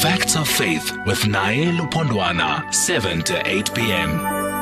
Facts of Faith with Nae Lupondwana, 7 to 8 p.m.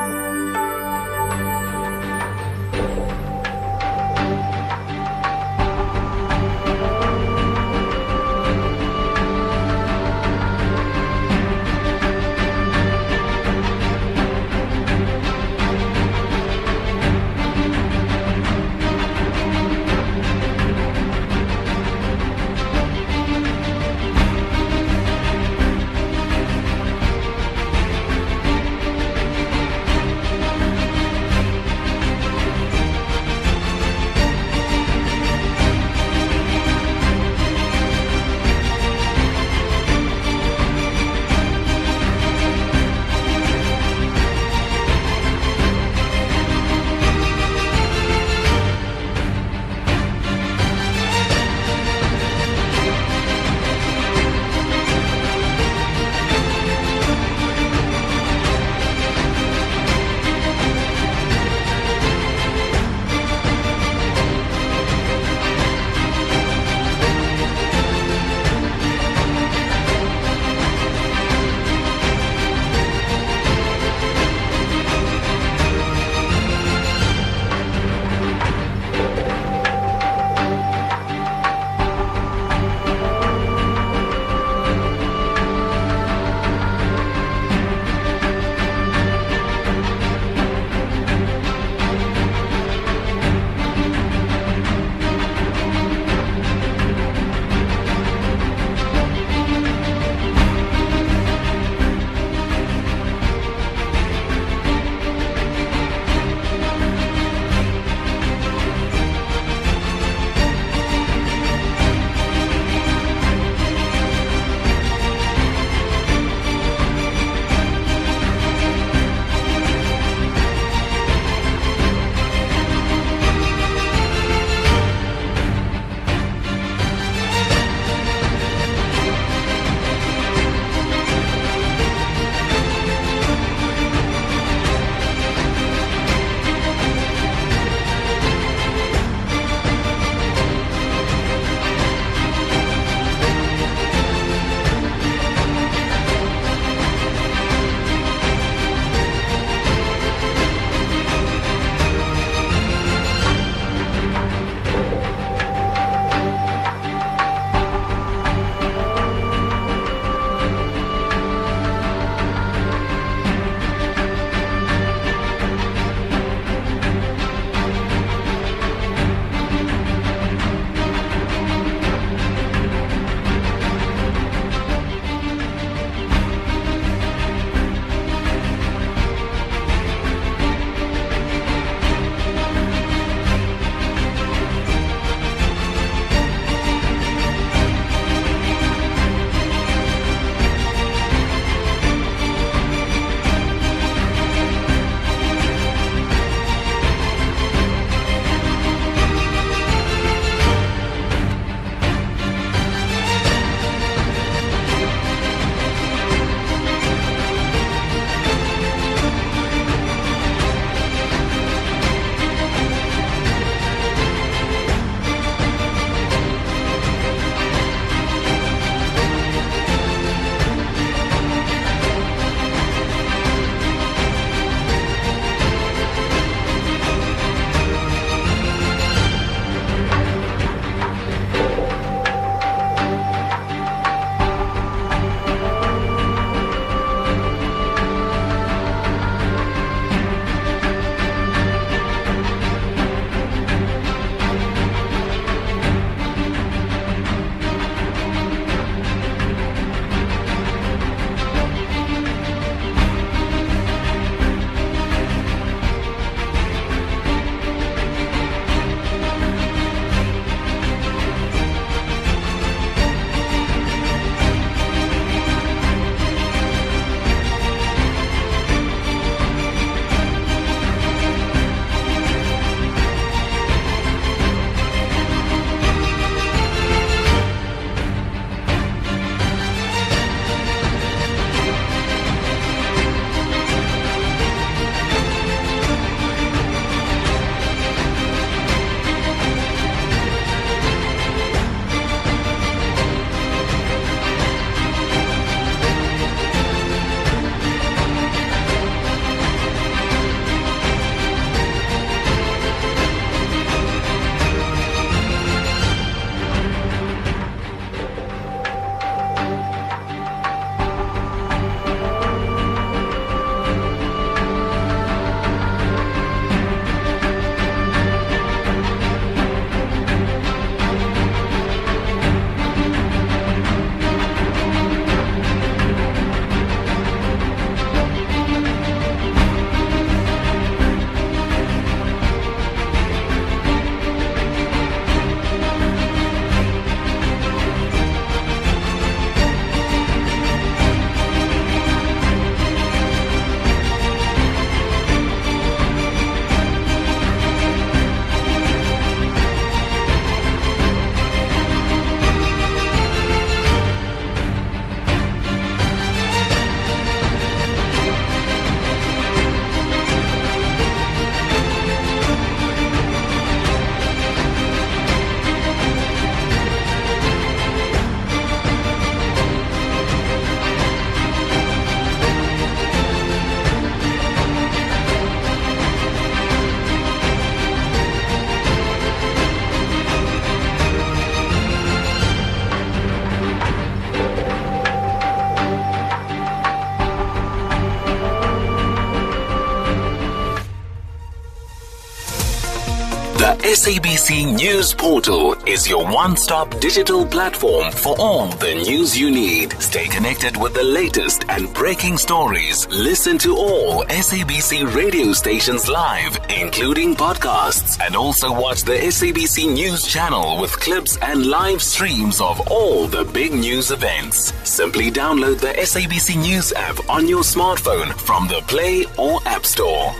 SABC News Portal is your one stop digital platform for all the news you need. Stay connected with the latest and breaking stories. Listen to all SABC radio stations live, including podcasts, and also watch the SABC News channel with clips and live streams of all the big news events. Simply download the SABC News app on your smartphone from the Play or App Store.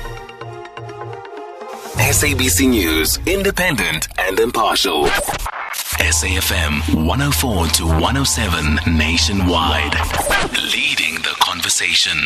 SABC News, independent and impartial. SAFM 104 to 107 nationwide. Leading the conversation.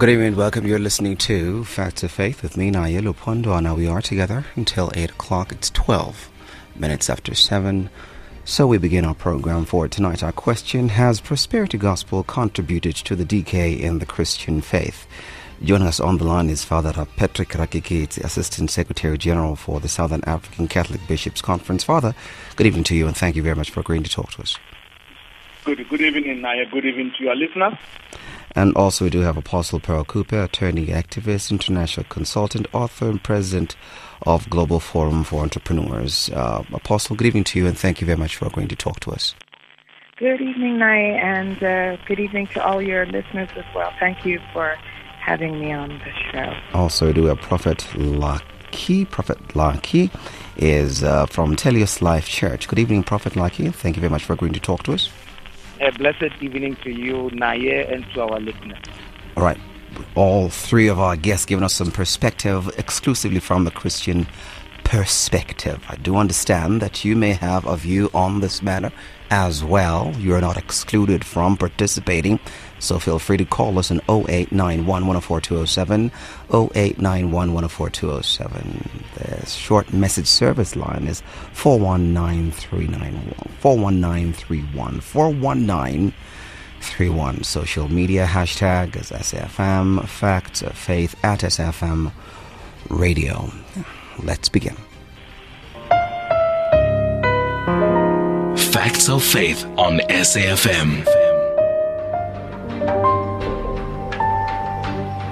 Good evening and welcome. You're listening to Facts of Faith with me, Naya Lupondo. Now we are together until 8 o'clock. It's 12 minutes after 7. So we begin our program for tonight. Our question Has prosperity gospel contributed to the decay in the Christian faith? Joining us on the line is Father Patrick Rakiki, the Assistant Secretary General for the Southern African Catholic Bishops Conference. Father, good evening to you and thank you very much for agreeing to talk to us. Good, good evening, Naya. Good evening to your listeners. And also, we do have Apostle Pearl Kupe, attorney, activist, international consultant, author, and president of Global Forum for Entrepreneurs. Uh, Apostle, good evening to you, and thank you very much for agreeing to talk to us. Good evening, Nai, and uh, good evening to all your listeners as well. Thank you for having me on the show. Also, we do have Prophet Laki. Prophet Laki is uh, from Telius Life Church. Good evening, Prophet Laki. Thank you very much for agreeing to talk to us. A blessed evening to you, Naye, and to our listeners. All right. All three of our guests giving us some perspective exclusively from the Christian perspective. I do understand that you may have a view on this matter as well. You're not excluded from participating. So feel free to call us on 0891 104207, 0891 104207. The short message service line is 419391, 41931, 41931. Social media hashtag is SFM, facts of faith at SFM radio. Let's begin. Facts of Faith on SAFM.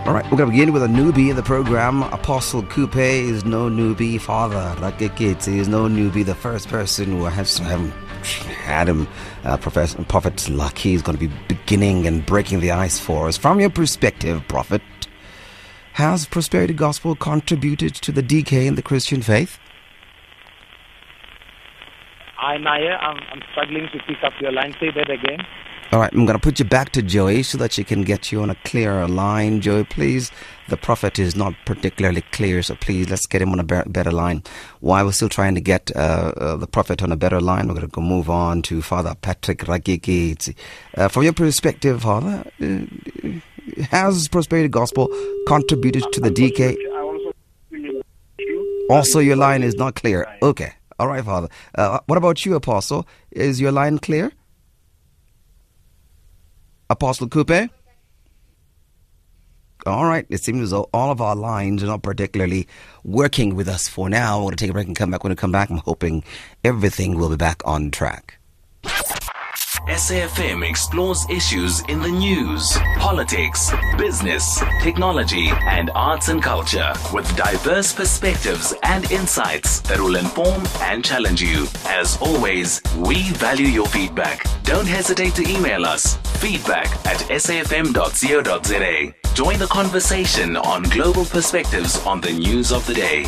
All right, we're going to begin with a newbie in the program. Apostle Kupe is no newbie. Father Rakeketsi is no newbie. The first person who has um, had him, uh, Professor, Prophet Lucky, is going to be beginning and breaking the ice for us. From your perspective, Prophet, has prosperity gospel contributed to the decay in the Christian faith? Hi, Naya. I'm, I'm struggling to pick up your line. Say that again. All right, I'm going to put you back to Joey so that she can get you on a clearer line. Joey, please. The prophet is not particularly clear, so please let's get him on a better line. While we're still trying to get uh, uh, the prophet on a better line, we're going to go move on to Father Patrick Ragiki. Uh, from your perspective, Father, uh, has prosperity gospel contributed to the decay? Also, your line is not clear. Okay. All right, Father. Uh, what about you, Apostle? Is your line clear? Apostle Kupe? All right. It seems as though all of our lines are not particularly working with us for now. We're going to take a break and come back. When we come back, I'm hoping everything will be back on track. SAFM explores issues in the news, politics, business, technology, and arts and culture with diverse perspectives and insights that will inform and challenge you. As always, we value your feedback. Don't hesitate to email us feedback at safm.co.za. Join the conversation on global perspectives on the news of the day.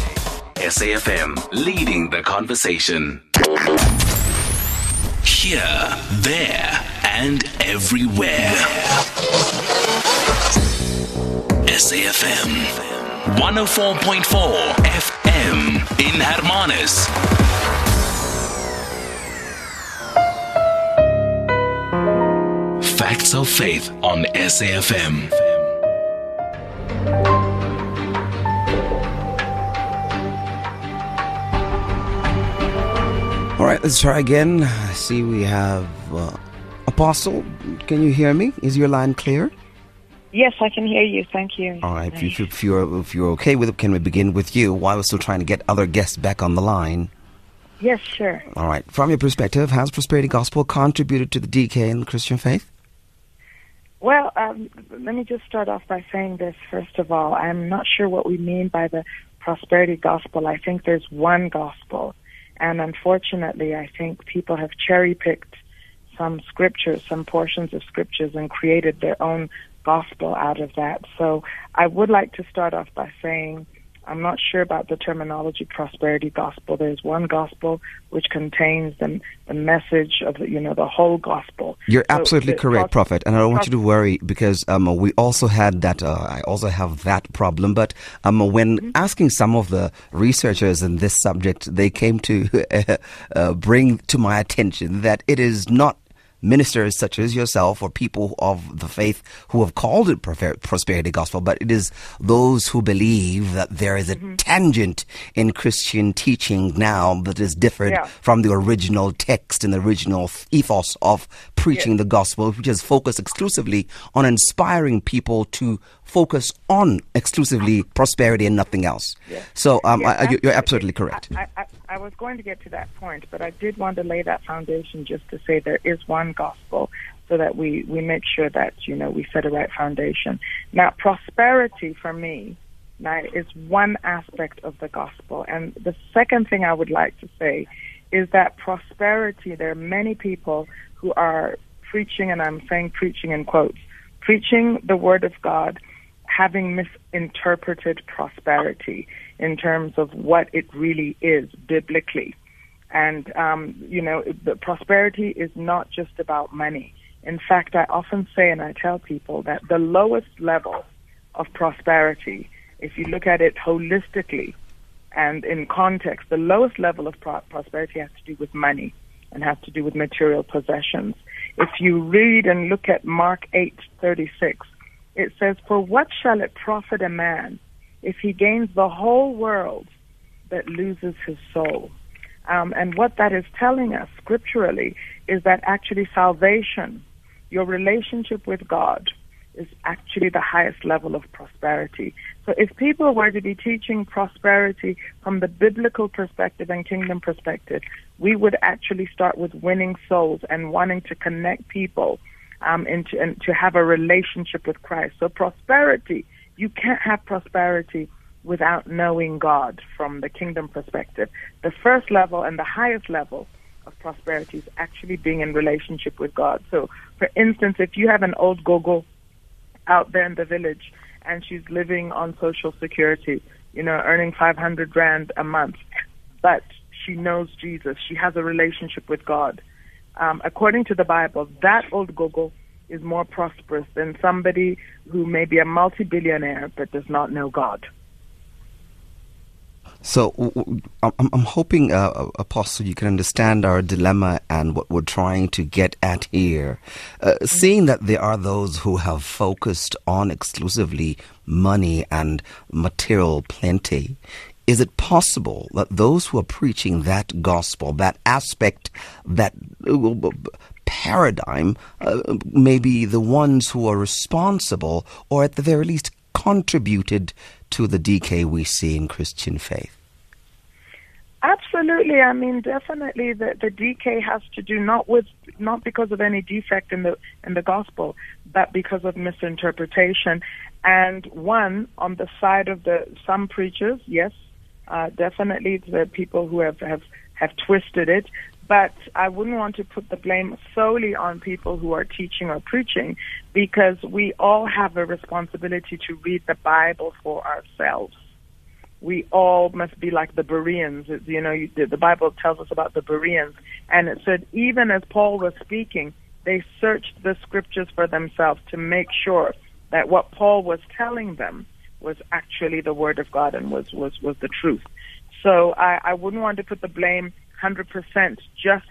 SAFM, leading the conversation. Here, there, and everywhere. SAFM 104.4 FM in Hermanus. Facts of Faith on SAFM. All right, let's try again. I see we have uh, Apostle. Can you hear me? Is your line clear? Yes, I can hear you. Thank you. All right, if, you, if you're if you're okay with it, can we begin with you while we're still trying to get other guests back on the line? Yes, sure. All right, from your perspective, has prosperity gospel contributed to the decay in the Christian faith? Well, um, let me just start off by saying this. First of all, I'm not sure what we mean by the prosperity gospel. I think there's one gospel, and unfortunately, I think people have cherry picked some scriptures, some portions of scriptures, and created their own gospel out of that. So I would like to start off by saying I'm not sure about the terminology prosperity gospel. There's one gospel which contains the, the message of the, you know the whole gospel. You're so absolutely correct, Prophet, and I don't want you to worry because um, we also had that. Uh, I also have that problem. But um, when mm-hmm. asking some of the researchers in this subject, they came to uh, bring to my attention that it is not ministers such as yourself or people of the faith who have called it prosperity gospel, but it is those who believe that there is a mm-hmm. tangent in Christian teaching now that is different yeah. from the original text and the original ethos of preaching yeah. the gospel, which is focused exclusively on inspiring people to focus on exclusively prosperity and nothing else. Yeah. So um, I, you're absolutely correct. I, I, I, was going to get to that point, but I did want to lay that foundation just to say there is one gospel so that we, we make sure that, you know, we set a right foundation. Now, prosperity for me now is one aspect of the gospel. And the second thing I would like to say is that prosperity, there are many people who are preaching, and I'm saying preaching in quotes, preaching the word of God having misinterpreted prosperity in terms of what it really is biblically. And, um, you know, prosperity is not just about money. In fact, I often say and I tell people that the lowest level of prosperity, if you look at it holistically and in context, the lowest level of pro- prosperity has to do with money and has to do with material possessions. If you read and look at Mark 8:36, it says, For what shall it profit a man if he gains the whole world but loses his soul? Um, and what that is telling us scripturally is that actually salvation, your relationship with God, is actually the highest level of prosperity. So if people were to be teaching prosperity from the biblical perspective and kingdom perspective, we would actually start with winning souls and wanting to connect people um, and, to, and to have a relationship with Christ. So prosperity, you can't have prosperity without knowing God from the kingdom perspective. The first level and the highest level of prosperity is actually being in relationship with God. So, for instance, if you have an old gogo out there in the village and she's living on social security, you know, earning 500 rand a month, but she knows Jesus, she has a relationship with God, um, according to the Bible, that old gogo is more prosperous than somebody who may be a multi-billionaire but does not know God. So I'm, I'm hoping, uh, Apostle, you can understand our dilemma and what we're trying to get at here. Uh, seeing that there are those who have focused on exclusively money and material plenty, is it possible that those who are preaching that gospel, that aspect, that uh, paradigm, uh, may be the ones who are responsible, or at the very least contributed to the decay we see in Christian faith? Absolutely. I mean, definitely, the, the decay has to do not with not because of any defect in the in the gospel, but because of misinterpretation. And one on the side of the some preachers, yes, uh, definitely the people who have, have, have twisted it. But I wouldn't want to put the blame solely on people who are teaching or preaching because we all have a responsibility to read the Bible for ourselves. We all must be like the Bereans. You know, the Bible tells us about the Bereans. And it said, even as Paul was speaking, they searched the scriptures for themselves to make sure that what Paul was telling them was actually the word of God and was was was the truth. So I, I wouldn't want to put the blame 100% just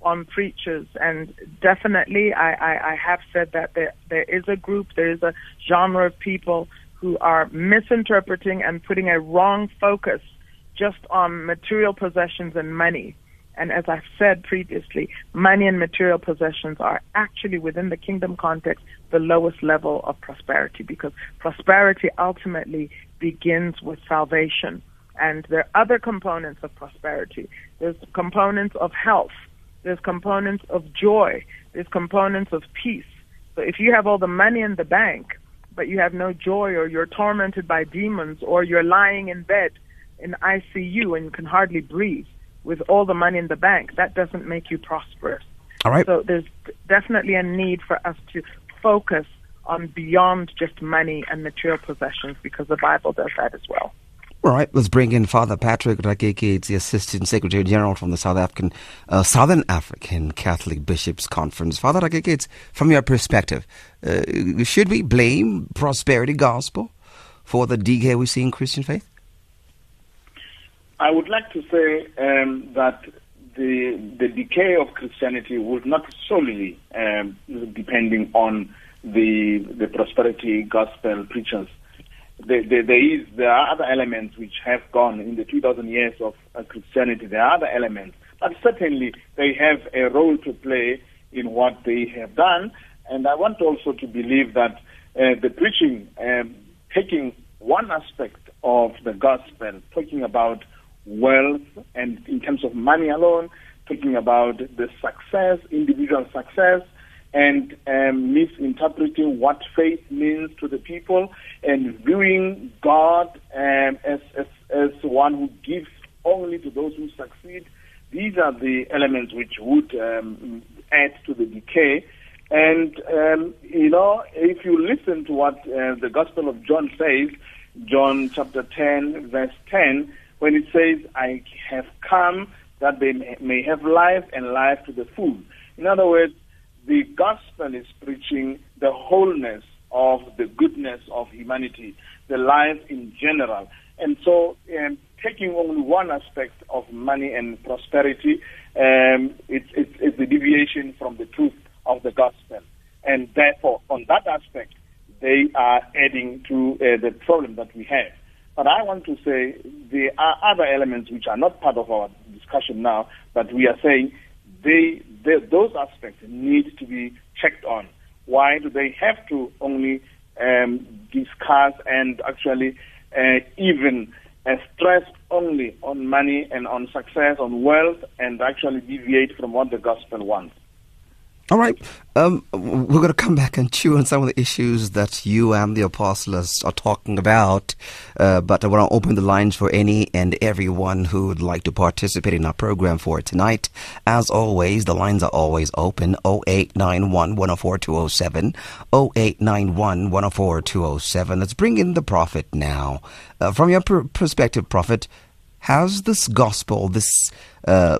on preachers, and definitely I, I, I have said that there there is a group, there is a genre of people who are misinterpreting and putting a wrong focus just on material possessions and money And as I've said previously, money and material possessions are actually within the kingdom context the lowest level of prosperity because prosperity ultimately begins with salvation. And there are other components of prosperity. There's components of health. There's components of joy. There's components of peace. So if you have all the money in the bank, but you have no joy or you're tormented by demons or you're lying in bed in ICU and you can hardly breathe with all the money in the bank, that doesn't make you prosperous. All right. So there's definitely a need for us to focus on beyond just money and material possessions because the Bible does that as well. All right, let's bring in Father Patrick Rakeke, the Assistant Secretary General from the South African, uh, Southern African Catholic Bishops Conference. Father Rakeke, from your perspective, uh, should we blame prosperity gospel for the decay we see in Christian faith? I would like to say um, that the the decay of Christianity was not solely um, depending on the the prosperity gospel preachers. There, there, there is there are other elements which have gone in the 2,000 years of uh, Christianity. There are other elements, but certainly they have a role to play in what they have done. And I want also to believe that uh, the preaching, um, taking one aspect of the gospel, talking about wealth and in terms of money alone, talking about the success, individual success, and um, misinterpreting what faith means to the people and viewing God um, as, as, as one who gives only to those who succeed. These are the elements which would um, add to the decay. And, um, you know, if you listen to what uh, the Gospel of John says, John chapter 10, verse 10, when it says, I have come that they may have life and life to the full. In other words, the gospel is preaching the wholeness of the goodness of humanity, the life in general. And so, um, taking only one aspect of money and prosperity, um, it's, it's, it's a deviation from the truth of the gospel. And therefore, on that aspect, they are adding to uh, the problem that we have. But I want to say there are other elements which are not part of our discussion now, but we are saying they, they those aspects need to be checked on. Why do they have to only um, discuss and actually uh, even uh, stress only on money and on success, on wealth, and actually deviate from what the gospel wants? All right. Um, we're going to come back and chew on some of the issues that you and the apostles are talking about. Uh, but I want to open the lines for any and everyone who would like to participate in our program for tonight. As always, the lines are always open 0891 104 207. 0891 104 207. Let's bring in the prophet now. Uh, from your pr- perspective, prophet, has this gospel, this uh,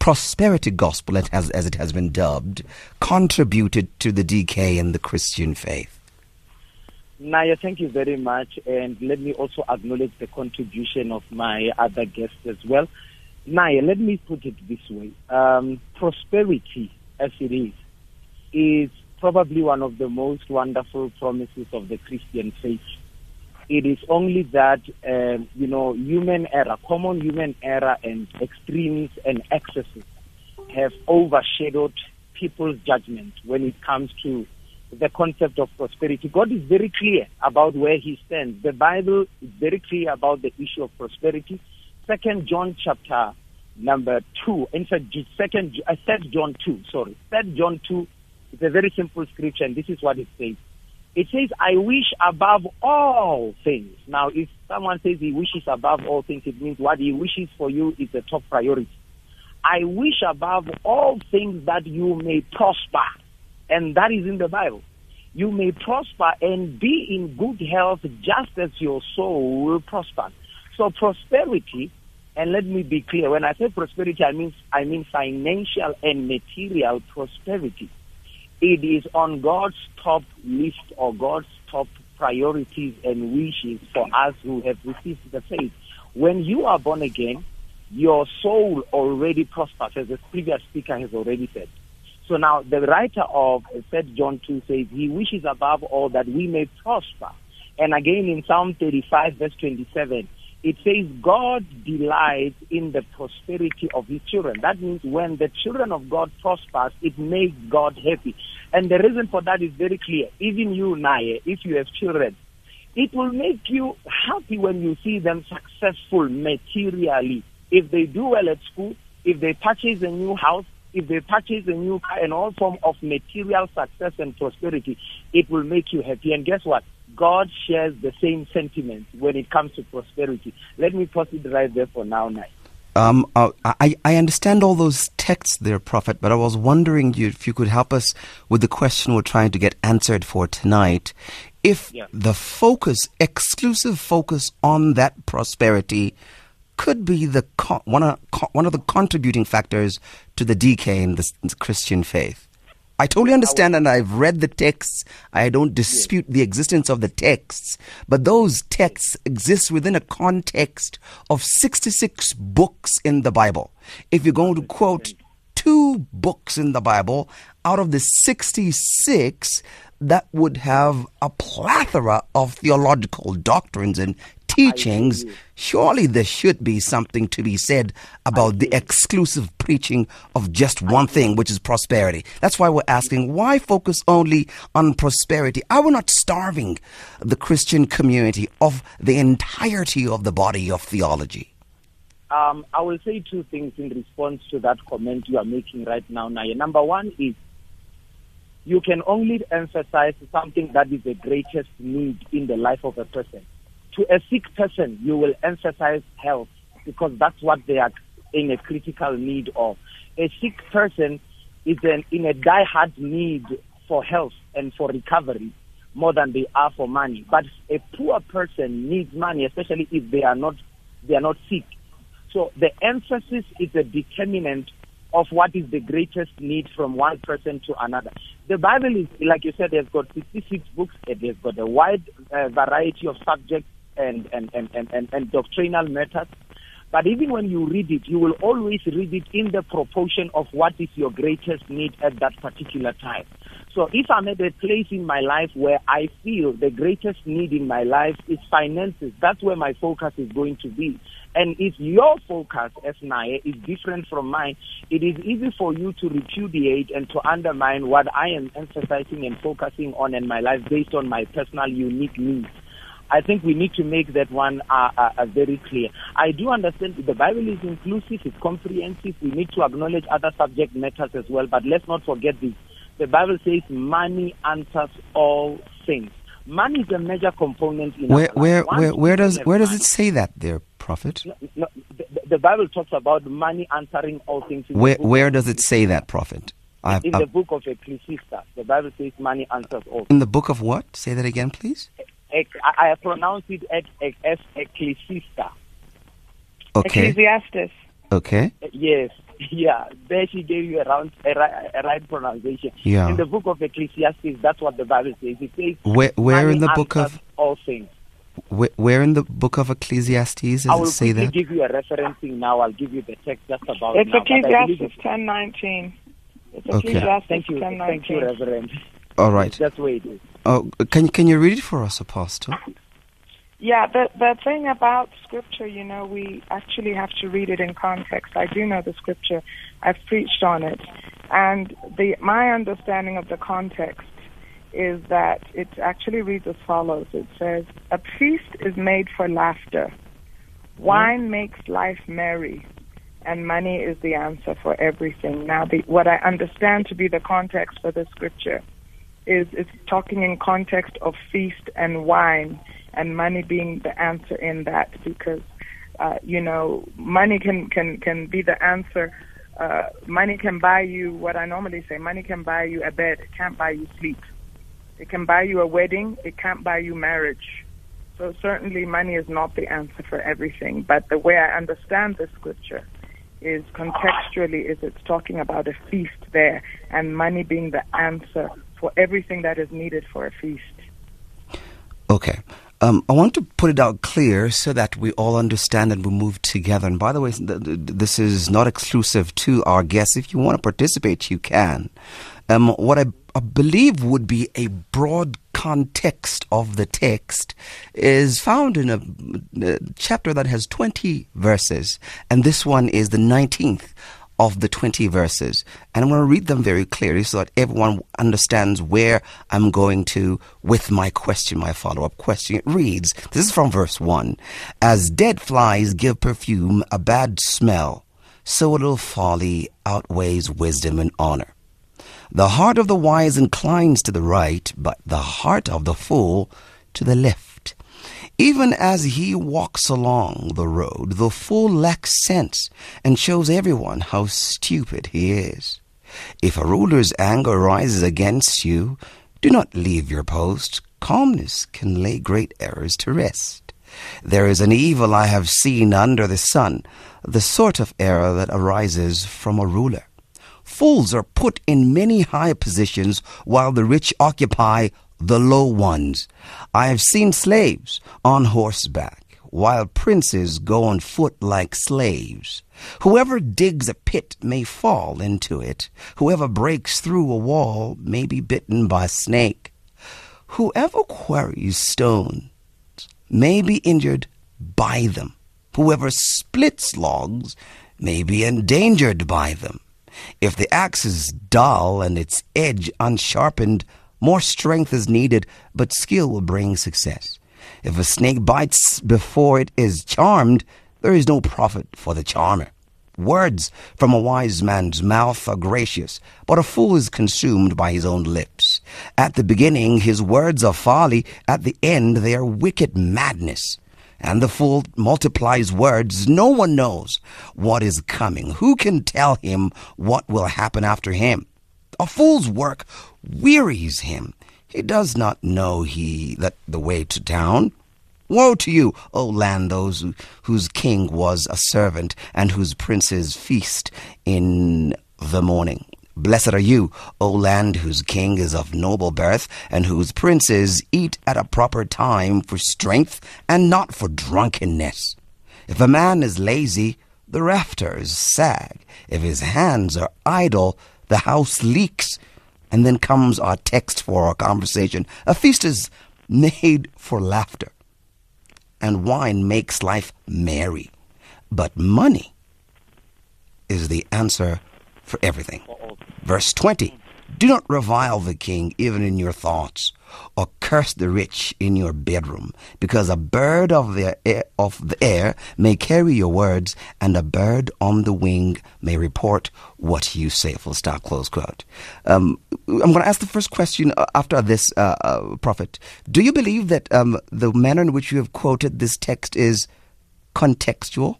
prosperity gospel, as, as it has been dubbed, contributed to the decay in the Christian faith? Naya, thank you very much. And let me also acknowledge the contribution of my other guests as well. Naya, let me put it this way. Um, prosperity, as it is, is probably one of the most wonderful promises of the Christian faith. It is only that, uh, you know, human error, common human error and extremes and excesses have overshadowed people's judgment when it comes to the concept of prosperity. God is very clear about where he stands. The Bible is very clear about the issue of prosperity. Second John chapter number two. In fact, second, uh, third John two. Sorry, third John two. It's a very simple scripture, and this is what it says. It says, I wish above all things. Now, if someone says he wishes above all things, it means what he wishes for you is the top priority. I wish above all things that you may prosper. And that is in the Bible. You may prosper and be in good health just as your soul will prosper. So prosperity, and let me be clear, when I say prosperity, I mean, I mean financial and material prosperity it is on God's top list or God's top priorities and wishes for us who have received the faith. When you are born again, your soul already prospers, as the previous speaker has already said. So now the writer of Third John 2 says, He wishes above all that we may prosper. And again in Psalm 35, verse 27, it says God delights in the prosperity of his children. That means when the children of God prospers, it makes God happy. And the reason for that is very clear. Even you, Naye, if you have children, it will make you happy when you see them successful materially. If they do well at school, if they purchase a new house, if they purchase a new car and all form of material success and prosperity, it will make you happy. And guess what? God shares the same sentiment when it comes to prosperity. Let me pause it right there for now, Nai. Um, uh, I, I understand all those texts there, Prophet, but I was wondering if you could help us with the question we're trying to get answered for tonight. If yeah. the focus, exclusive focus on that prosperity, could be the one of one of the contributing factors to the decay in the, in the Christian faith. I totally understand and I've read the texts. I don't dispute the existence of the texts, but those texts exist within a context of 66 books in the Bible. If you're going to quote two books in the Bible out of the 66, that would have a plethora of theological doctrines and teachings, surely there should be something to be said about the exclusive preaching of just one thing, which is prosperity. That's why we're asking why focus only on prosperity? Are we not starving the Christian community of the entirety of the body of theology? Um, I will say two things in response to that comment you are making right now, Naya. Number one is you can only emphasize something that is the greatest need in the life of a person to a sick person, you will emphasize health because that's what they are in a critical need of. A sick person is an, in a die-hard need for health and for recovery more than they are for money. But a poor person needs money, especially if they are not they are not sick. So the emphasis is a determinant of what is the greatest need from one person to another. The Bible is, like you said, they've got 66 books, they've got a wide uh, variety of subjects and, and, and, and, and, and doctrinal matters. But even when you read it, you will always read it in the proportion of what is your greatest need at that particular time. So if I'm at a place in my life where I feel the greatest need in my life is finances, that's where my focus is going to be. And if your focus as Naya is different from mine, it is easy for you to repudiate and to undermine what I am emphasizing and focusing on in my life based on my personal unique needs. I think we need to make that one uh, uh, uh, very clear. I do understand the Bible is inclusive, it's comprehensive. We need to acknowledge other subject matters as well, but let's not forget this. The Bible says money answers all things. Money is a major component in where where where, where does where does it say that there, prophet? No, no, the, the, Bible talks about money answering all things. Where where does it say that, prophet? I've, in I've, the book of Ecclesiastes, the Bible says money answers all. In the book of what? Say that again, please. I pronounce it as Ecclesiasta. Okay. Ecclesiastes. Okay. Yes. Yeah. There she gave you a, round, a, right, a right pronunciation. Yeah. In the book of Ecclesiastes, that's what the Bible says. It says, where, where in the book of all things. Where, where, in the book of Ecclesiastes does I will it say that? I'll give you a referencing now. I'll give you the text just about it's now. Ecclesiastes ten nineteen. It's okay. Ecclesiastes Thank you. 10, Thank you, Reverend. All right. That's the way it is. Oh, can can you read it for us, Apostle? Yeah, the the thing about scripture, you know, we actually have to read it in context. I do know the scripture. I've preached on it. And the my understanding of the context is that it actually reads as follows. It says, "A feast is made for laughter. Wine makes life merry." And money is the answer for everything. Now, the, what I understand to be the context for the scripture is it's talking in context of feast and wine and money being the answer in that because uh, you know money can can can be the answer uh, money can buy you what I normally say money can buy you a bed it can't buy you sleep it can buy you a wedding it can't buy you marriage so certainly money is not the answer for everything but the way I understand the scripture is contextually is it's talking about a feast there and money being the answer for everything that is needed for a feast. Okay. Um, I want to put it out clear so that we all understand and we move together. And by the way, this is not exclusive to our guests. If you want to participate, you can. Um, what I, I believe would be a broad context of the text is found in a, a chapter that has 20 verses, and this one is the 19th of the 20 verses. And I'm going to read them very clearly so that everyone understands where I'm going to with my question, my follow up question. It reads This is from verse 1 As dead flies give perfume a bad smell, so a little folly outweighs wisdom and honor. The heart of the wise inclines to the right, but the heart of the fool to the left. Even as he walks along the road, the fool lacks sense and shows everyone how stupid he is. If a ruler's anger rises against you, do not leave your post. Calmness can lay great errors to rest. There is an evil I have seen under the sun, the sort of error that arises from a ruler. Fools are put in many high positions while the rich occupy the low ones. I have seen slaves on horseback, while princes go on foot like slaves. Whoever digs a pit may fall into it. Whoever breaks through a wall may be bitten by a snake. Whoever quarries stones may be injured by them. Whoever splits logs may be endangered by them. If the axe is dull and its edge unsharpened, more strength is needed, but skill will bring success. If a snake bites before it is charmed, there is no profit for the charmer. Words from a wise man's mouth are gracious, but a fool is consumed by his own lips. At the beginning, his words are folly, at the end, they are wicked madness. And the fool multiplies words. No one knows what is coming. Who can tell him what will happen after him? A fool's work wearies him. He does not know he that the way to town. Woe to you, O land, those who, whose king was a servant and whose princes feast in the morning. Blessed are you, O land, whose king is of noble birth, and whose princes eat at a proper time for strength and not for drunkenness. If a man is lazy, the rafters sag. If his hands are idle, the house leaks. And then comes our text for our conversation. A feast is made for laughter, and wine makes life merry. But money is the answer for everything. Verse 20 Do not revile the king even in your thoughts, or curse the rich in your bedroom, because a bird of the air, of the air may carry your words, and a bird on the wing may report what you say. Full stop. Close quote. Um, I'm going to ask the first question uh, after this, uh, uh, prophet. Do you believe that um, the manner in which you have quoted this text is contextual?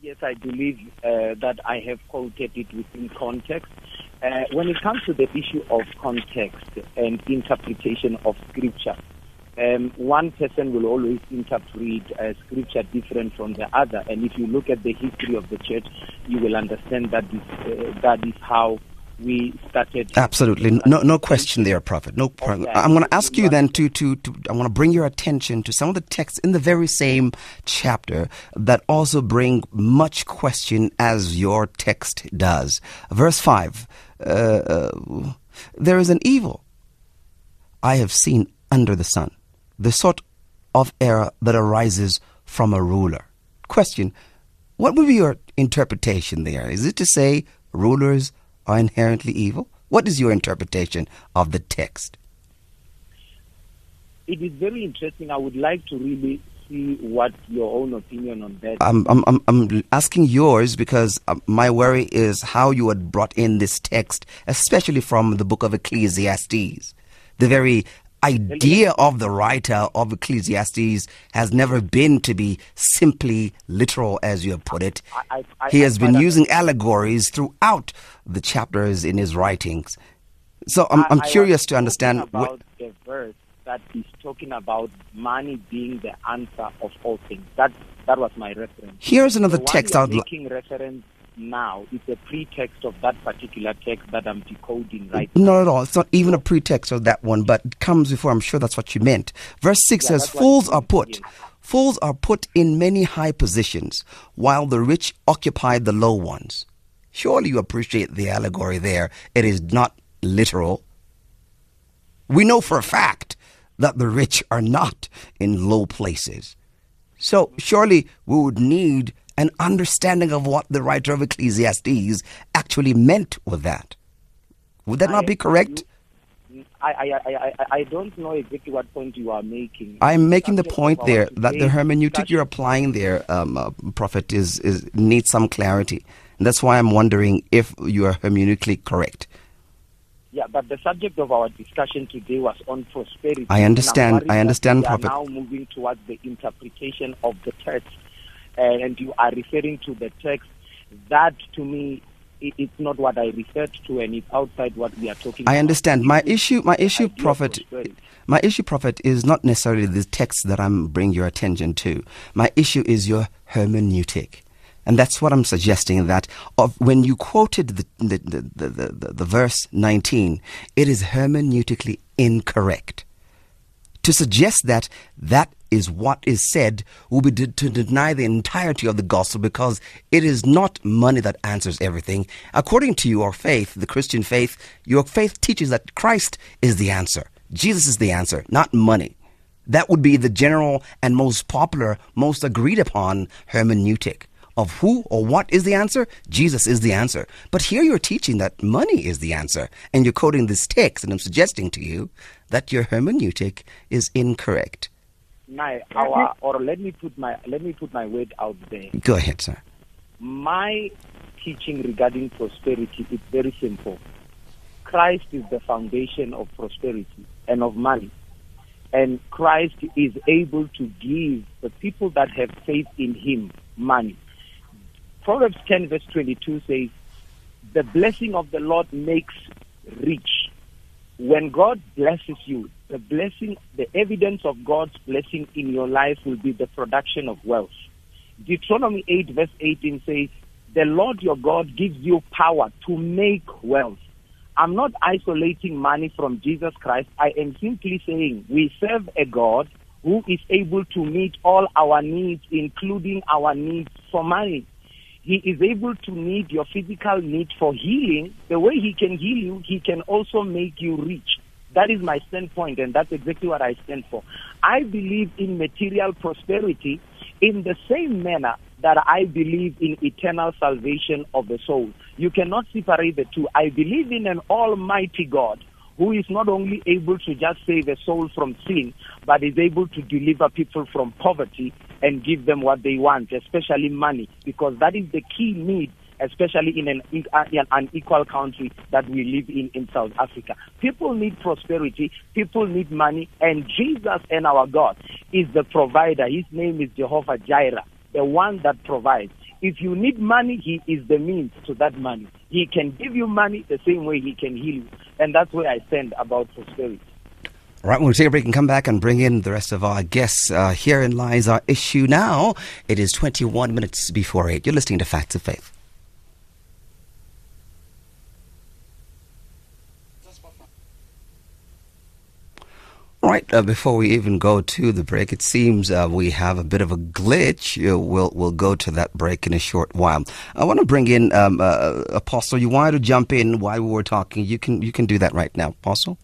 Yes, I believe uh, that I have quoted it within context. Uh, when it comes to the issue of context and interpretation of scripture, um, one person will always interpret uh, scripture different from the other. And if you look at the history of the church, you will understand that this, uh, that is how we started. Absolutely, no, no question there, Prophet. No problem. I'm going to ask you then to, to, to I want to bring your attention to some of the texts in the very same chapter that also bring much question as your text does. Verse five: uh, uh, There is an evil I have seen under the sun, the sort of error that arises from a ruler. Question: What would be your interpretation there? Is it to say rulers? are inherently evil? What is your interpretation of the text? It is very interesting. I would like to really see what your own opinion on that. I'm, I'm, I'm asking yours because uh, my worry is how you had brought in this text, especially from the book of Ecclesiastes. The very idea of the writer of Ecclesiastes has never been to be simply literal, as you have put it. I, I, he has been using allegories throughout the chapters in his writings. So I'm, I'm curious to understand. About wh- the verse that is talking about money being the answer of all things. That that was my reference. Here's another the text I'd making reference now is a pretext of that particular text that I'm decoding right now. Not at all. It's not even a pretext of that one, but it comes before. I'm sure that's what you meant. Verse 6 yeah, says, Fools are put. Fools are put in many high positions, while the rich occupy the low ones. Surely you appreciate the allegory there. It is not literal. We know for a fact that the rich are not in low places. So surely we would need an understanding of what the writer of Ecclesiastes actually meant with that. Would that not be correct? I, I, I, I don't know exactly what point you are making. I'm making the point there that the hermeneutic you're applying there, um, uh, Prophet, is, is needs some clarity. And that's why I'm wondering if you are hermeneutically correct. Yeah, but the subject of our discussion today was on prosperity. I understand. I understand, we Prophet. are now moving towards the interpretation of the text, eh, and you are referring to the text. That, to me, it's not what I referred to, and it's outside what we are talking. About. I understand. My issue, my issue, Prophet. My issue, Prophet, is not necessarily the text that I'm bringing your attention to. My issue is your hermeneutic. And that's what I'm suggesting that of when you quoted the, the, the, the, the, verse 19, it is hermeneutically incorrect. To suggest that that is what is said will be to, to deny the entirety of the gospel because it is not money that answers everything. According to your faith, the Christian faith, your faith teaches that Christ is the answer. Jesus is the answer, not money. That would be the general and most popular, most agreed upon hermeneutic of who or what is the answer, Jesus is the answer. But here you're teaching that money is the answer, and you're quoting this text, and I'm suggesting to you that your hermeneutic is incorrect. Now, our, or let me put my let me put my word out there. Go ahead, sir. My teaching regarding prosperity is very simple. Christ is the foundation of prosperity and of money. And Christ is able to give the people that have faith in him money. Proverbs 10, verse 22 says, The blessing of the Lord makes rich. When God blesses you, the blessing, the evidence of God's blessing in your life will be the production of wealth. Deuteronomy 8, verse 18 says, The Lord your God gives you power to make wealth. I'm not isolating money from Jesus Christ. I am simply saying we serve a God who is able to meet all our needs, including our needs for money. He is able to meet your physical need for healing. The way He can heal you, He can also make you rich. That is my standpoint, and that's exactly what I stand for. I believe in material prosperity in the same manner that I believe in eternal salvation of the soul. You cannot separate the two. I believe in an almighty God who is not only able to just save a soul from sin, but is able to deliver people from poverty and give them what they want, especially money, because that is the key need especially in an, uh, an unequal country that we live in in South Africa. People need prosperity, people need money, and Jesus and our God is the provider. His name is Jehovah Jireh, the one that provides. If you need money, He is the means to that money. He can give you money the same way He can heal you. And that's where I stand about prosperity. All right, we'll take a break and come back and bring in the rest of our guests. Uh, herein lies our issue now. It is 21 minutes before 8. You're listening to Facts of Faith. Right uh, before we even go to the break, it seems uh, we have a bit of a glitch. Uh, we'll we'll go to that break in a short while. I want to bring in um, uh, Apostle. You wanted to jump in while we were talking. You can you can do that right now, Apostle.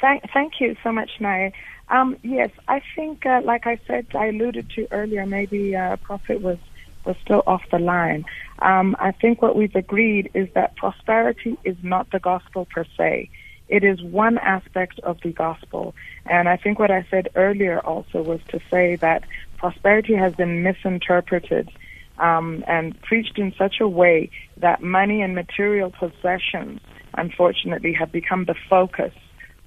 Thank thank you so much, Naya. Um, yes, I think, uh, like I said, I alluded to earlier. Maybe uh, Prophet was was still off the line. Um, I think what we've agreed is that prosperity is not the gospel per se. It is one aspect of the gospel. And I think what I said earlier also was to say that prosperity has been misinterpreted um, and preached in such a way that money and material possessions, unfortunately, have become the focus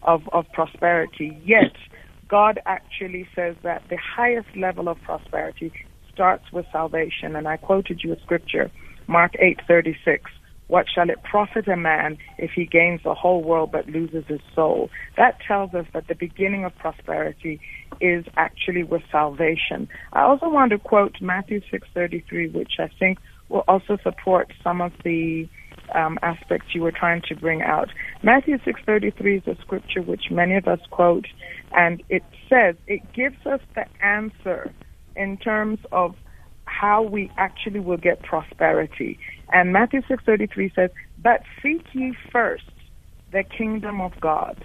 of, of prosperity. Yet, God actually says that the highest level of prosperity starts with salvation. And I quoted you a scripture, Mark 8:36. What shall it profit a man if he gains the whole world but loses his soul? That tells us that the beginning of prosperity is actually with salvation. I also want to quote Matthew 6:33, which I think will also support some of the um, aspects you were trying to bring out. Matthew 6:33 is a scripture which many of us quote, and it says it gives us the answer in terms of how we actually will get prosperity. And Matthew 6:33 says, "But seek ye first the kingdom of God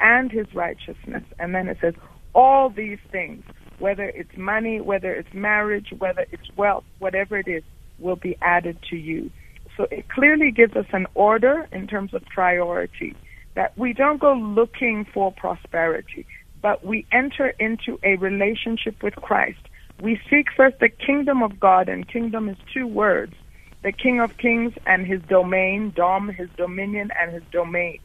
and his righteousness. And then it says, all these things, whether it's money, whether it's marriage, whether it's wealth, whatever it is, will be added to you. So it clearly gives us an order in terms of priority that we don't go looking for prosperity, but we enter into a relationship with Christ. We seek first the kingdom of God, and kingdom is two words the King of Kings and his domain, Dom, his dominion, and his domain.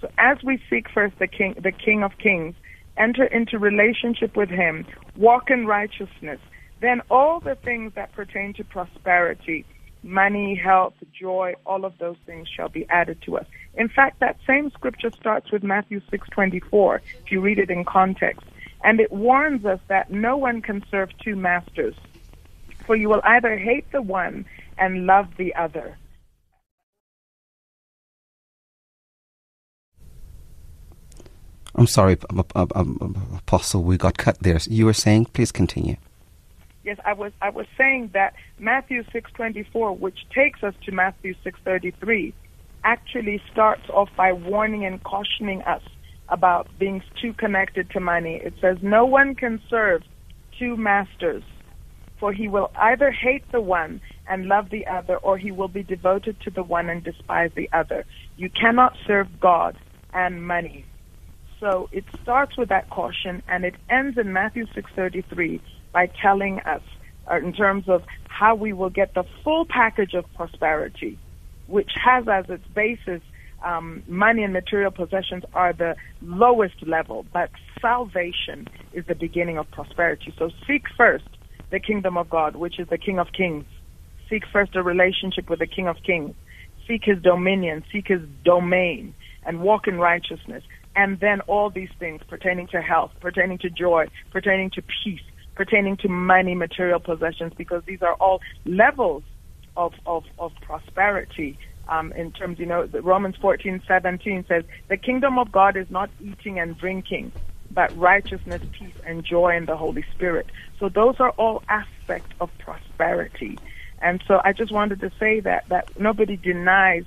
So as we seek first the King, the King of Kings, enter into relationship with him, walk in righteousness, then all the things that pertain to prosperity, money, health, joy, all of those things shall be added to us. In fact, that same scripture starts with Matthew 6:24 if you read it in context, and it warns us that no one can serve two masters. For you will either hate the one and love the other. I'm sorry, Apostle, we got cut there. You were saying, please continue. Yes, I was. I was saying that Matthew six twenty four, which takes us to Matthew six thirty three, actually starts off by warning and cautioning us about being too connected to money. It says, "No one can serve two masters, for he will either hate the one and love the other, or he will be devoted to the one and despise the other. You cannot serve God and money." So it starts with that caution, and it ends in Matthew six thirty three by telling us uh, in terms of how we will get the full package of prosperity, which has as its basis um, money and material possessions are the lowest level, but salvation is the beginning of prosperity. So seek first the kingdom of God, which is the King of Kings. Seek first a relationship with the King of Kings. Seek his dominion, seek his domain, and walk in righteousness. And then all these things pertaining to health, pertaining to joy, pertaining to peace, pertaining to money, material possessions, because these are all levels of, of, of prosperity. Um, in terms, you know, Romans 14, 17 says, the kingdom of God is not eating and drinking, but righteousness, peace, and joy in the Holy Spirit. So those are all aspects of prosperity. And so I just wanted to say that, that nobody denies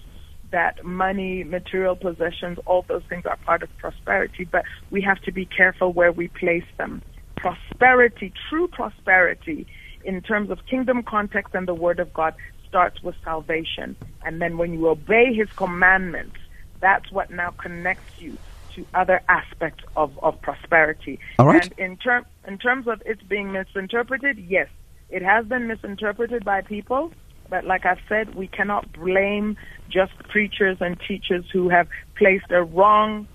that money, material possessions, all those things are part of prosperity, but we have to be careful where we place them prosperity, true prosperity, in terms of kingdom context and the Word of God, starts with salvation. And then when you obey His commandments, that's what now connects you to other aspects of, of prosperity. All right. And in, term, in terms of it being misinterpreted, yes, it has been misinterpreted by people. But like I've said, we cannot blame just preachers and teachers who have placed a wrong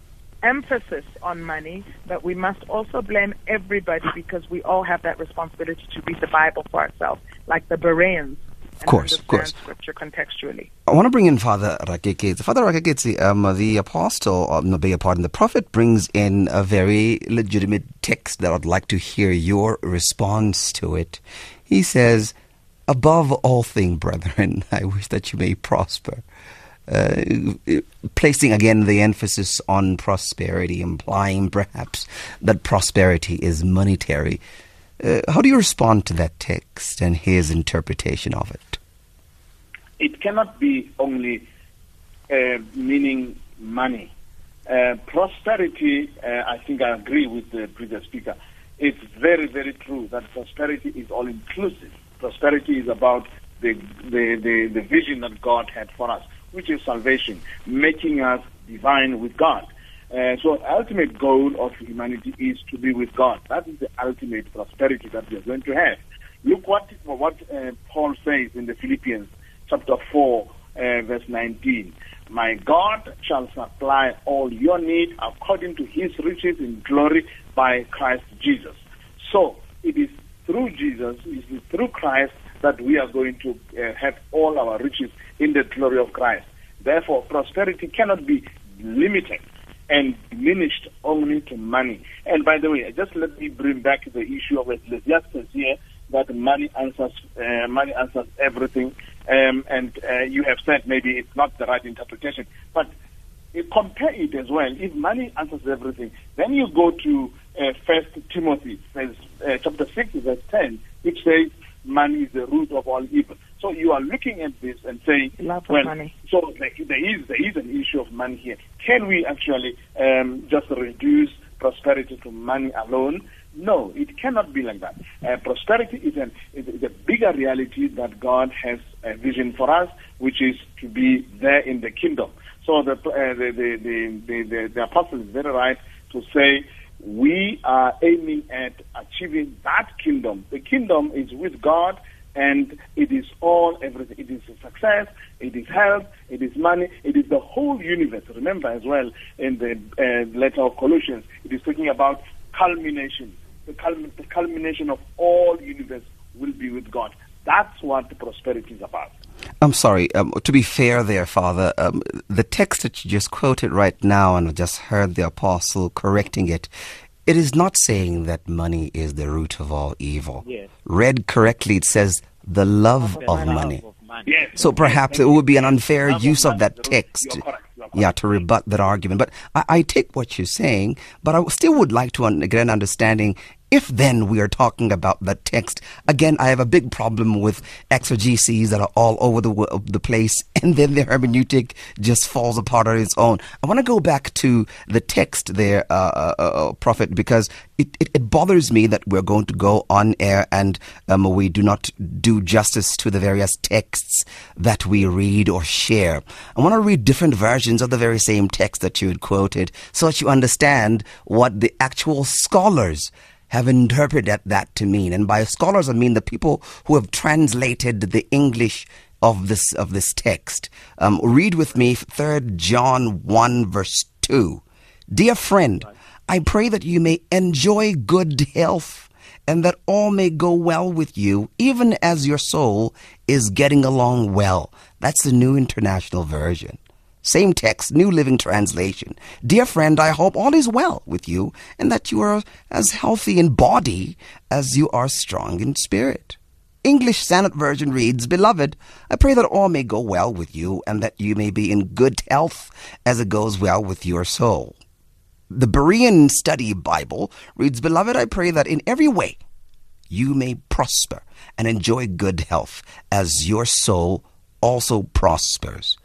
emphasis on money, but we must also blame everybody because we all have that responsibility to read the Bible for ourselves, like the Bereans. Of course, of course. Scripture contextually. I want to bring in Father Rakeketsi. Father Rakeketsi, um, the apostle, um, no, beg pardon, the prophet brings in a very legitimate text that I'd like to hear your response to it. He says, Above all things, brethren, I wish that you may prosper placing again the emphasis on prosperity, implying perhaps that prosperity is monetary. Uh, how do you respond to that text and his interpretation of it? It cannot be only uh, meaning money. Uh, prosperity, uh, I think I agree with the previous speaker. It's very, very true that prosperity is all inclusive. Prosperity is about the, the, the, the vision that God had for us which is salvation, making us divine with God. Uh, so ultimate goal of humanity is to be with God. That is the ultimate prosperity that we are going to have. Look what what uh, Paul says in the Philippians chapter 4 uh, verse 19. My God shall supply all your need according to his riches in glory by Christ Jesus. So it is through Jesus, it is through Christ that we are going to uh, have all our riches in the glory of Christ. Therefore, prosperity cannot be limited and diminished only to money. And by the way, just let me bring back the issue of Ecclesiastes here that money answers uh, money answers everything. Um, and uh, you have said maybe it's not the right interpretation, but compare it as well. If money answers everything, then you go to uh, First Timothy, verse, uh, chapter six, verse ten, which says, money is the root of all evil. So you are looking at this and saying, Love well, money. so there there is there is an issue of money here. Can we actually um, just reduce prosperity to money alone? No, it cannot be like that. Uh, prosperity is, an, is, a bigger reality that God has a vision for us, which is to be there in the kingdom. So the, uh, the, the, the, the, the, the apostle is very right to say we are aiming at achieving that kingdom. The kingdom is with God and it is all everything. It is success, it is health, it is money, it is the whole universe. Remember as well in the uh, letter of Colossians, it is talking about culmination. The, the culmination of all universe will be with God. That's what prosperity is about. I'm sorry. Um, to be fair, there, Father, um, the text that you just quoted right now, and I just heard the apostle correcting it. It is not saying that money is the root of all evil. Yes. Read correctly, it says the love The of love money. of money. Yes. So perhaps it would be an unfair use of that text, You're correct. You're yeah, to rebut that argument. But I, I take what you're saying, but I still would like to un- get an understanding. If then we are talking about the text, again, I have a big problem with exegeses that are all over the the place, and then the hermeneutic just falls apart on its own. I want to go back to the text there, uh, uh, uh, Prophet, because it, it, it bothers me that we're going to go on air and um, we do not do justice to the various texts that we read or share. I want to read different versions of the very same text that you had quoted so that you understand what the actual scholars have interpreted that to mean. And by scholars, I mean the people who have translated the English of this of this text. Um, read with me, Third John one verse two. Dear friend, I pray that you may enjoy good health and that all may go well with you, even as your soul is getting along well. That's the New International Version. Same text, New Living Translation. Dear friend, I hope all is well with you and that you are as healthy in body as you are strong in spirit. English Standard Version reads, Beloved, I pray that all may go well with you and that you may be in good health as it goes well with your soul. The Berean Study Bible reads, Beloved, I pray that in every way you may prosper and enjoy good health as your soul also prospers.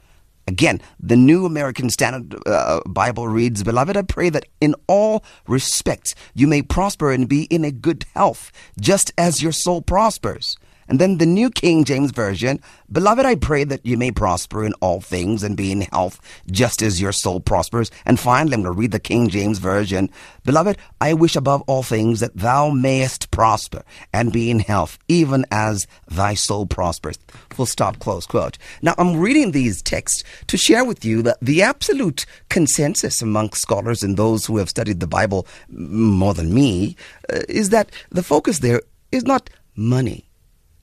Again, the New American Standard uh, Bible reads, Beloved, I pray that in all respects you may prosper and be in a good health, just as your soul prospers. And then the New King James Version, Beloved, I pray that you may prosper in all things and be in health, just as your soul prospers. And finally, I'm going to read the King James Version. Beloved, I wish above all things that thou mayest prosper and be in health, even as thy soul prospers. Full stop, close quote. Now, I'm reading these texts to share with you that the absolute consensus among scholars and those who have studied the Bible more than me uh, is that the focus there is not money.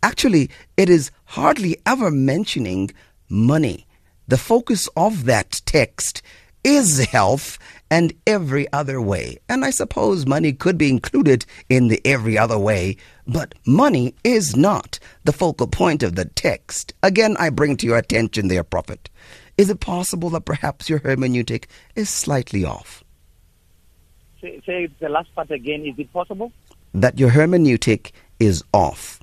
Actually, it is hardly ever mentioning money. The focus of that text is health and every other way. And I suppose money could be included in the every other way, but money is not the focal point of the text. Again, I bring to your attention there, Prophet. Is it possible that perhaps your hermeneutic is slightly off? Say, say the last part again. Is it possible? That your hermeneutic is off?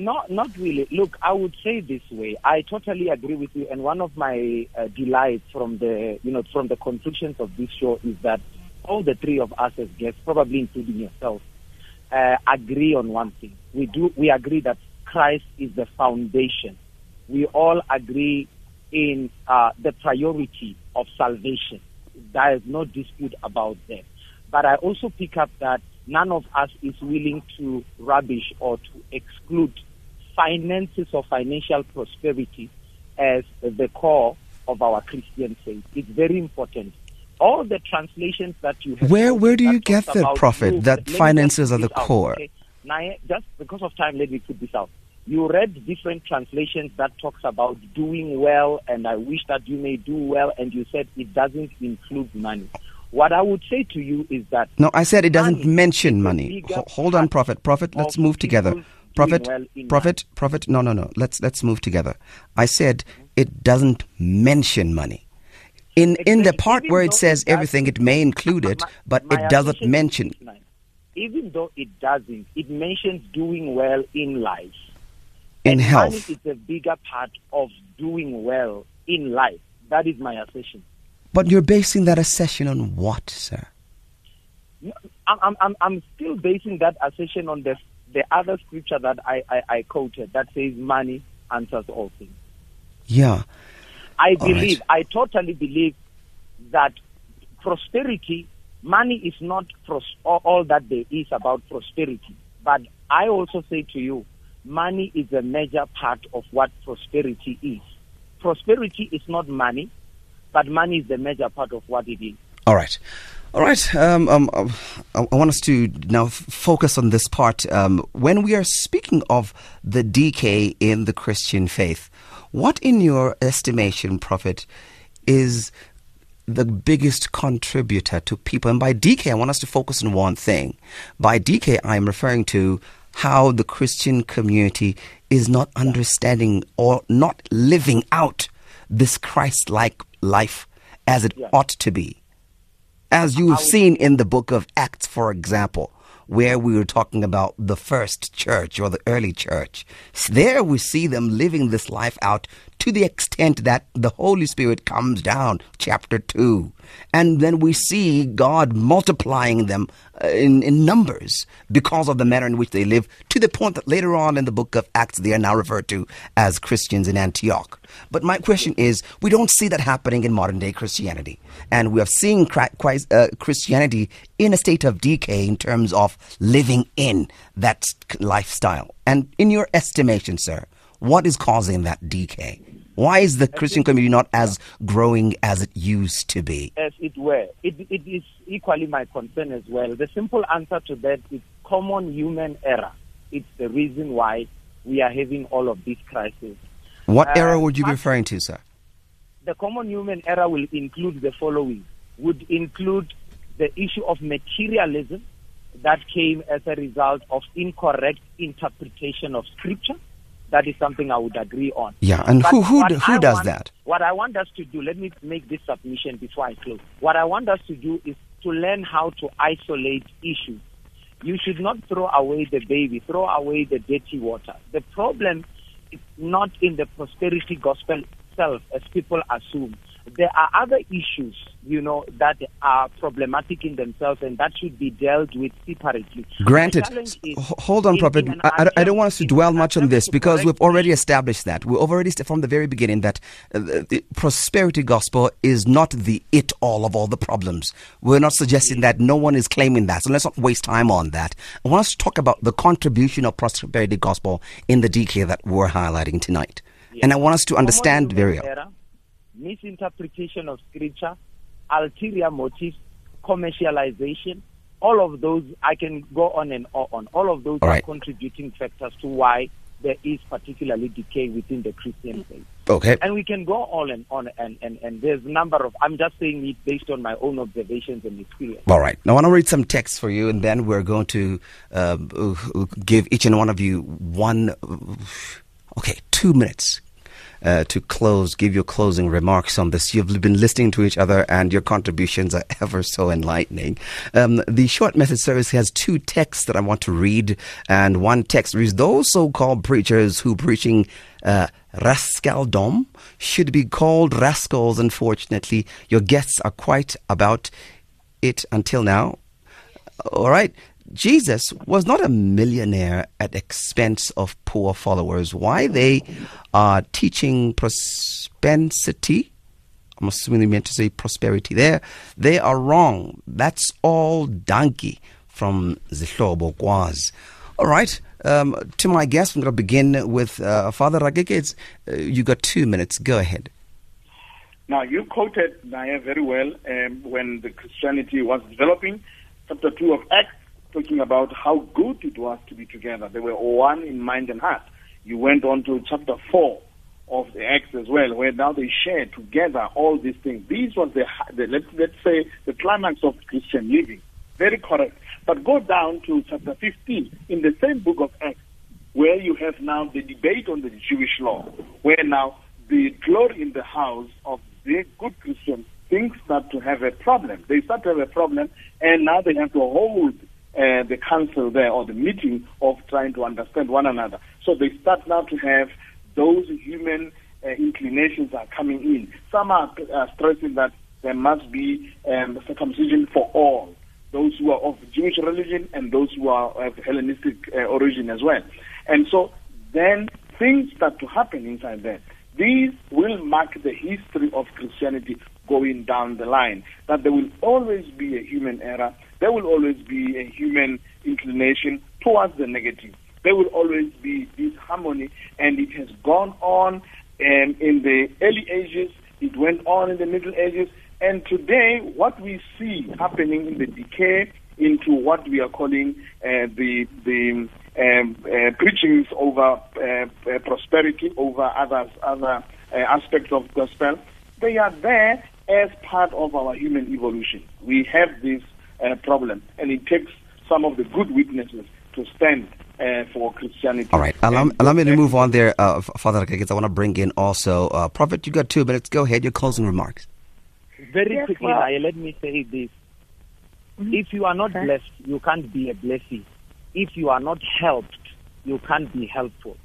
Not, not really. Look, I would say this way. I totally agree with you. And one of my uh, delights from the, you know, from the conclusions of this show is that all the three of us as guests, probably including yourself, uh, agree on one thing. We do. We agree that Christ is the foundation. We all agree in uh, the priority of salvation. There is no dispute about that. But I also pick up that none of us is willing to rubbish or to exclude finances or financial prosperity as the core of our Christian faith. It's very important. All the translations that you have. Where- where do you get that, Prophet, that let me just finances are the out, core? okay? Now, just because of time, let me put this out. You read different translations that talks about doing well, and I wish that you may do well, and you said it doesn't include money. What I would say to you is that No, I said it doesn't Money mention money. hold on, Prophet. Prophet, let's move together. Prophet, well Prophet, Prophet. No, no, no. Let's let's move together. I said it doesn't mention money. In in the part where it says it everything, it may include it, My- but my it doesn't mention. even though it doesn't, it mentions doing well in life. In and health. Money is a bigger part of doing well in life. That is my assertion. But you're basing that assertion on what, sir? I'm, I'm, I'm still basing that assertion on the, the other scripture that I, I, I quoted that says money answers all things. Yeah. I All believe, right. I totally believe that prosperity, money is not pros- all, all that there is about prosperity. But I also say to you, money is a major part of what prosperity is. Prosperity is not money, but money is the major part of what it is. All right. All right. Um, um, um, I I want us to now f- focus on this part. Um, when we are speaking of the decay in the Christian faith, what, in your estimation, Prophet, is the biggest contributor to people? And by decay, I want us to focus on one thing. By decay, I'm referring to how the Christian community is not understanding or not living out this Christ like life as it Yeah. ought to be as you've seen in the book of Acts, for example, where we were talking about the first church or the early church. There we see them living this life out to the extent that the Holy Spirit comes down, chapter 2. And then we see God multiplying them uh, in, in numbers because of the manner in which they live, to the point that later on in the book of Acts, they are now referred to as Christians in Antioch. But my question is, we don't see that happening in modern day Christianity. And we are seeing uh, Christianity in a state of decay in terms of living in that lifestyle. And in your estimation, sir, what is causing that decay? Why is the Christian community not as growing as it used to be? as it were. It, it is equally my concern as well. The simple answer to that is common human error. It's the reason why we are having all of these crises. What Uh, era would you be referring to, sir? The common human error will include the following: would include the issue of materialism that came as a result of incorrect interpretation of scripture. That is something I would agree on. Yeah, and But who who who does want- that? What I want us to do, let me make this submission before I close. What I want us to do is to learn how to isolate issues. You should not throw away the baby, throw away the dirty water. The problem is not in the prosperity gospel itself, as people assume. There are other issues, you know, that are problematic in themselves and that should be dealt with separately. Granted, is hold on, Prophet. I, I don't- want us to dwell much on this because we've already established that. We've already from the very beginning that uh, the, prosperity gospel is not the it all of all the problems. We're not suggesting that no one is claiming that. So let's not waste time on that. I want us to talk about the contribution of prosperity gospel in the decay that we're highlighting tonight. And I want us to understand very well. Misinterpretation of scripture, ulterior motives, commercialization, all of those, I can go on and on. All of those All are contributing factors to why there is particularly decay within the Christian faith. Okay. And we can go on and on, and, and, and there's a number of, I'm just saying it based on my own observations and experience. All right. Now, I want to read some text for you, and then we're going to um, uh, give each and one of you one, okay, two minutes uh, to close, give your closing remarks on this. You've been listening to each other, and your contributions are ever so enlightening. Um, the short message service has two texts that I want to read, and one text reads Those so called preachers who preaching uh, rascaldom should be called rascals. Unfortunately, your guests are quite about it until now. All right. Jesus was not a millionaire at expense of poor followers. Why they are teaching prosperity? I'm assuming they meant to say prosperity there. They are wrong. That's all donkey from Zihlobo Kwaz. All right. Um, to my guest, I'm going to begin with uh, Father Rakeketsi. Uh, you got two minutes. Go ahead. Now, you quoted Naya very well um, when the Christianity was developing, chapter 2 of Acts, talking about how good it was to be together. They were one in mind and heart. You went on to chapter 4 of the Acts as well, where now they share together all these things. These was the, the let's, let's say, the climax of Christian living. Very correct. But go down to chapter 15 in the same book of Acts, where you have now the debate on the Jewish law, where now the glory in the house of the good Christians things start to have a problem. They start to have a problem, and now they have to hold uh, the council there or the meeting of trying to understand one another. So they start now to have those human uh, inclinations are coming in. Some are uh, stressing that there must be um, circumcision for all, those who are of Jewish religion and those who are of Hellenistic uh, origin as well. And so then things start to happen inside there. These will mark the history of Christianity going down the line. That there will always be a human error, there will always be a human inclination towards the negative. There will always be disharmony, and it has gone on um, in the early ages, it went on in the Middle Ages, and today what we see happening in the decay into what we are calling uh, the the um, uh, preachings over uh, uh prosperity, over others, other uh, aspects of gospel, they are there as part of our human evolution. We have this uh, problem, and it takes some of the good witnesses to stand uh, for Christianity. All right. Allow, allow me to move on there, uh, Father Rakeketsi. I want to bring in also, uh, Prophet, you got two minutes. Go ahead, your closing remarks. Very yes, quickly, well, let me say this. Mm-hmm. If you are not okay. blessed, you can't be a blessing. If you are not helped, you can't be helpful.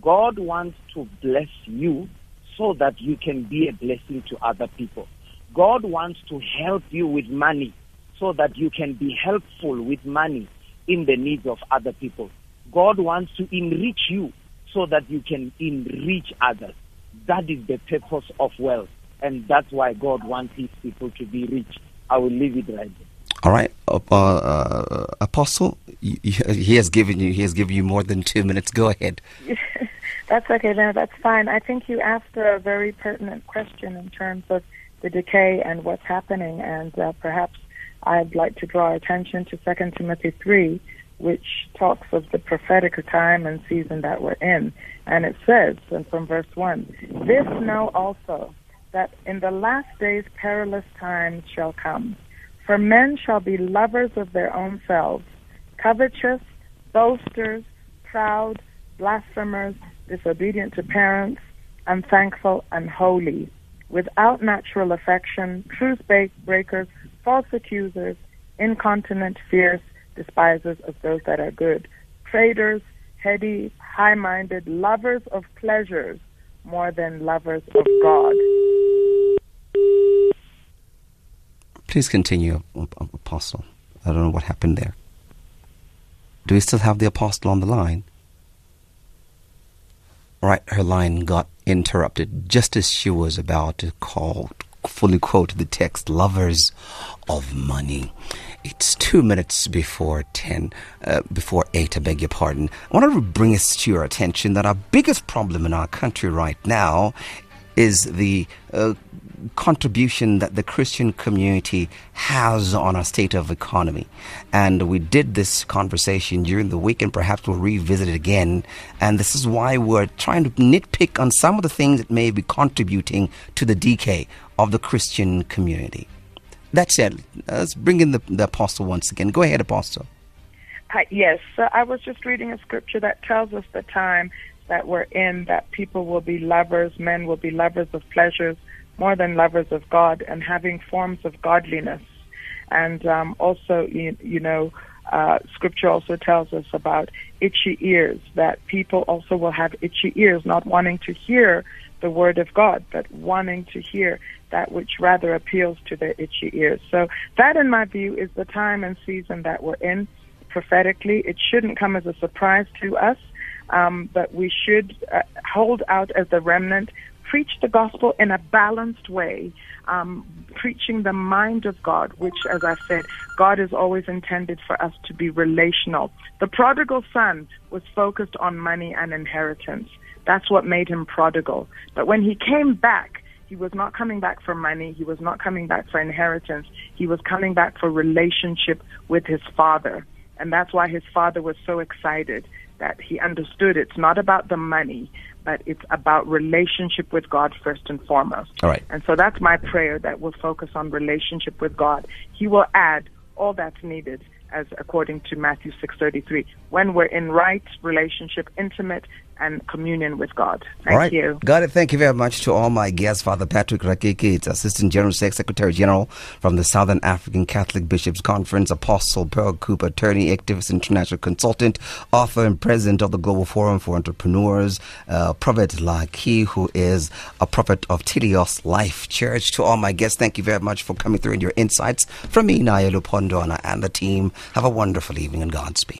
God wants to bless you so that you can be a blessing to other people. God wants to help you with money so that you can be helpful with money in the needs of other people. God wants to enrich you so that you can enrich others. That is the purpose of wealth. And that's why God wants his people to be rich. I will leave it right there. All right, uh, uh, Apostle, he has given you he has given you more than two minutes. Go ahead. that's okay. No, that's fine. I think you asked a very pertinent question in terms of the decay and what's happening, and uh, perhaps I'd like to draw attention to Second Timothy three, which talks of the prophetic time and season that we're in, and it says, and from verse one, this know also that in the last days perilous times shall come. For men shall be lovers of their own selves, covetous, boasters, proud, blasphemers, disobedient to parents, unthankful, unholy, without natural affection, truth breakers, false accusers, incontinent, fierce, despisers of those that are good, traitors, heady, high minded, lovers of pleasures more than lovers of God. Please continue, Apostle. I don't know what happened there. Do we still have the Apostle on the line? Right, her line got interrupted just as she was about to call, fully quote the text, lovers of money. It's two minutes before 10, uh, before 8, I beg your pardon. I want to bring us to your attention that our biggest problem in our country right now is the uh, contribution that the Christian community has on our state of economy. And we did this conversation during the week, and perhaps we'll revisit it again. And this is why we're trying to nitpick on some of the things that may be contributing to the decay of the Christian community. That said, let's bring in the, the apostle once again. Go ahead, apostle. Uh, yes, uh, I was just reading a scripture that tells us the time that we're in, that people will be lovers, men will be lovers of pleasures more than lovers of God and having forms of godliness. And um, also, you, you know, uh, scripture also tells us about itchy ears, that people also will have itchy ears, not wanting to hear the word of God, but wanting to hear that which rather appeals to their itchy ears. So that, in my view, is the time and season that we're in prophetically. It shouldn't come as a surprise to us, um, but we should uh, hold out as the remnant preach the gospel in a balanced way, um, preaching the mind of God, which, as I said, God is always intended for us to be relational. The prodigal son was focused on money and inheritance. That's what made him prodigal. But when he came back, he was not coming back for money. He was not coming back for inheritance. He was coming back for relationship with his father. And that's why his father was so excited that he understood it's not about the money, but it's about relationship with God first and foremost. All right. And so that's my prayer that we'll focus on relationship with God. He will add all that's needed as according to Matthew 6:33 when we're in right relationship intimate and communion with God. Thank all right. you. Got it. Thank you very much to all my guests. Father Patrick Rakeketsi Assistant General Secretary General from the Southern African Catholic Bishops Conference, Apostle Pearl Kupe, attorney, activist, international consultant, author and president of the Global Forum for Entrepreneurs, uh, Prophet Laki, who is a prophet of Tilios Life Church. To all my guests, thank you very much for coming through and your insights. From me, Naya Lupondona, and the team, have a wonderful evening and Godspeed.